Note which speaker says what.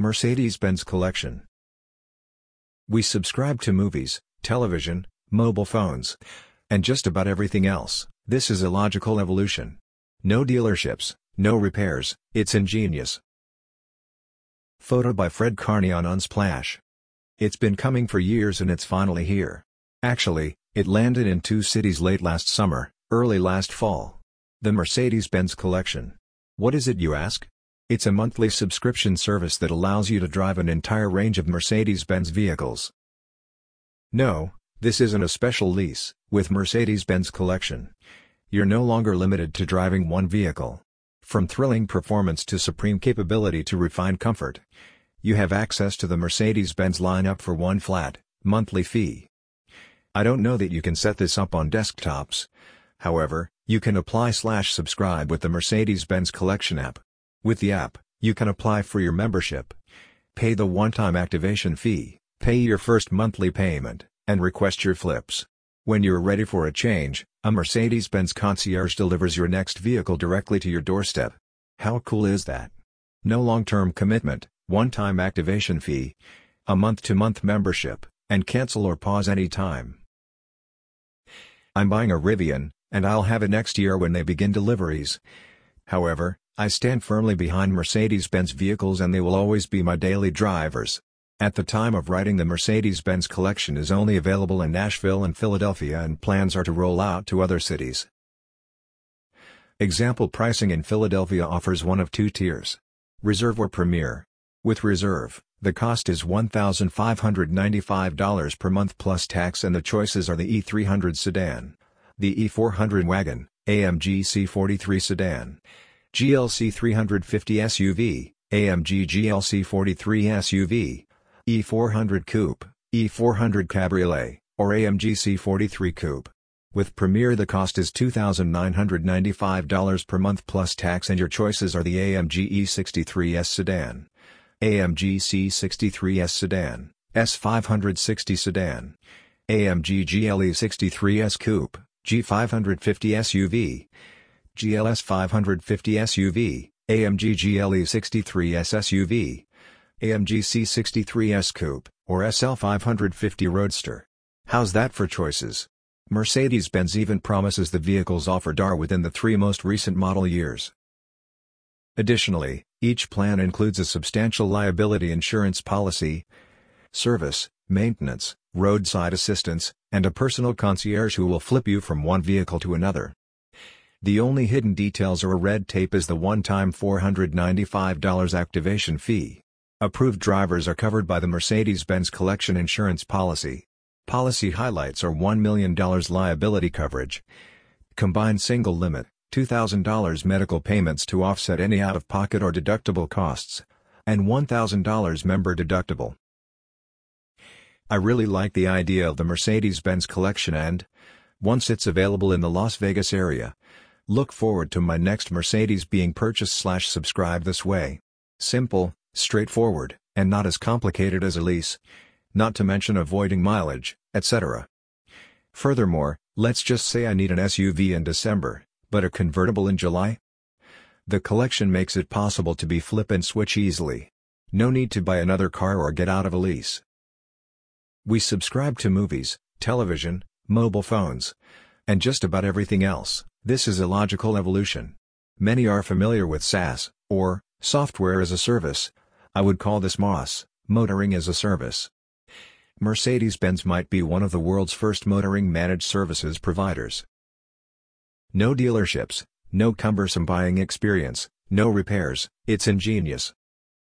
Speaker 1: Mercedes-Benz Collection We subscribe to movies, television, mobile phones, and just about everything else. This is a logical evolution. No dealerships, no repairs, it's ingenious. Photo by Fred Kearney on Unsplash. It's been coming for years and it's finally here. Actually, it landed in two cities late last summer, early last fall. The Mercedes-Benz Collection. What is it you ask? It's a monthly subscription service that allows you to drive an entire range of Mercedes-Benz vehicles. No, this isn't a special lease. With Mercedes-Benz Collection, you're no longer limited to driving one vehicle. From thrilling performance to supreme capability to refined comfort, you have access to the Mercedes-Benz lineup for one flat, monthly fee. I don't know that you can set this up on desktops. However, you can apply slash subscribe with the Mercedes-Benz Collection app. With the app, you can apply for your membership, pay the one-time activation fee, pay your first monthly payment, and request your flips. When you're ready for a change, a Mercedes-Benz concierge delivers your next vehicle directly to your doorstep. How cool is that? No long-term commitment, one-time activation fee, a month-to-month membership, and cancel or pause anytime. I'm buying a Rivian, and I'll have it next year when they begin deliveries. However, I stand firmly behind Mercedes-Benz vehicles and they will always be my daily drivers. At the time of writing the Mercedes-Benz collection is only available in Nashville and Philadelphia and plans are to roll out to other cities. Example pricing in Philadelphia offers one of two tiers. Reserve or Premier. With Reserve, the cost is $1,595 per month plus tax and the choices are the E300 sedan, the E400 wagon, AMG C43 sedan, GLC 350 SUV, AMG GLC 43 SUV, E400 Coupe, E400 Cabriolet, or AMG C43 Coupe. With Premier the cost is $2,995 per month plus tax and your choices are the AMG E63S sedan, AMG C63S sedan, S560 sedan, AMG GLE 63S Coupe, G550 SUV, GLS 550 SUV, AMG GLE 63S SUV, AMG C63S Coupe, or SL 550 Roadster. How's that for choices? Mercedes-Benz even promises the vehicles offered are within the three most recent model years. Additionally, each plan includes a substantial liability insurance policy, service, maintenance, roadside assistance, and a personal concierge who will flip you from one vehicle to another. The only hidden details or red tape is the one-time $495 activation fee. Approved drivers are covered by the Mercedes-Benz Collection Insurance Policy. Policy highlights are $1 million liability coverage. Combined single limit, $2,000 medical payments to offset any out-of-pocket or deductible costs. And $1,000 member deductible. I really like the idea of the Mercedes-Benz collection and, once it's available in the Las Vegas area, Look forward to my next Mercedes being purchased slash subscribe this way. Simple, straightforward, and not as complicated as a lease. Not to mention avoiding mileage, etc. Furthermore, let's just say I need an SUV in December, but a convertible in July? The collection makes it possible to be flip and switch easily. No need to buy another car or get out of a lease. We subscribe to movies, television, mobile phones, and just about everything else. This is a logical evolution. Many are familiar with SaaS, or Software as a Service. I would call this MOS, Motoring as a Service. Mercedes-Benz might be one of the world's first motoring managed services providers. No dealerships, no cumbersome buying experience, no repairs, it's ingenious.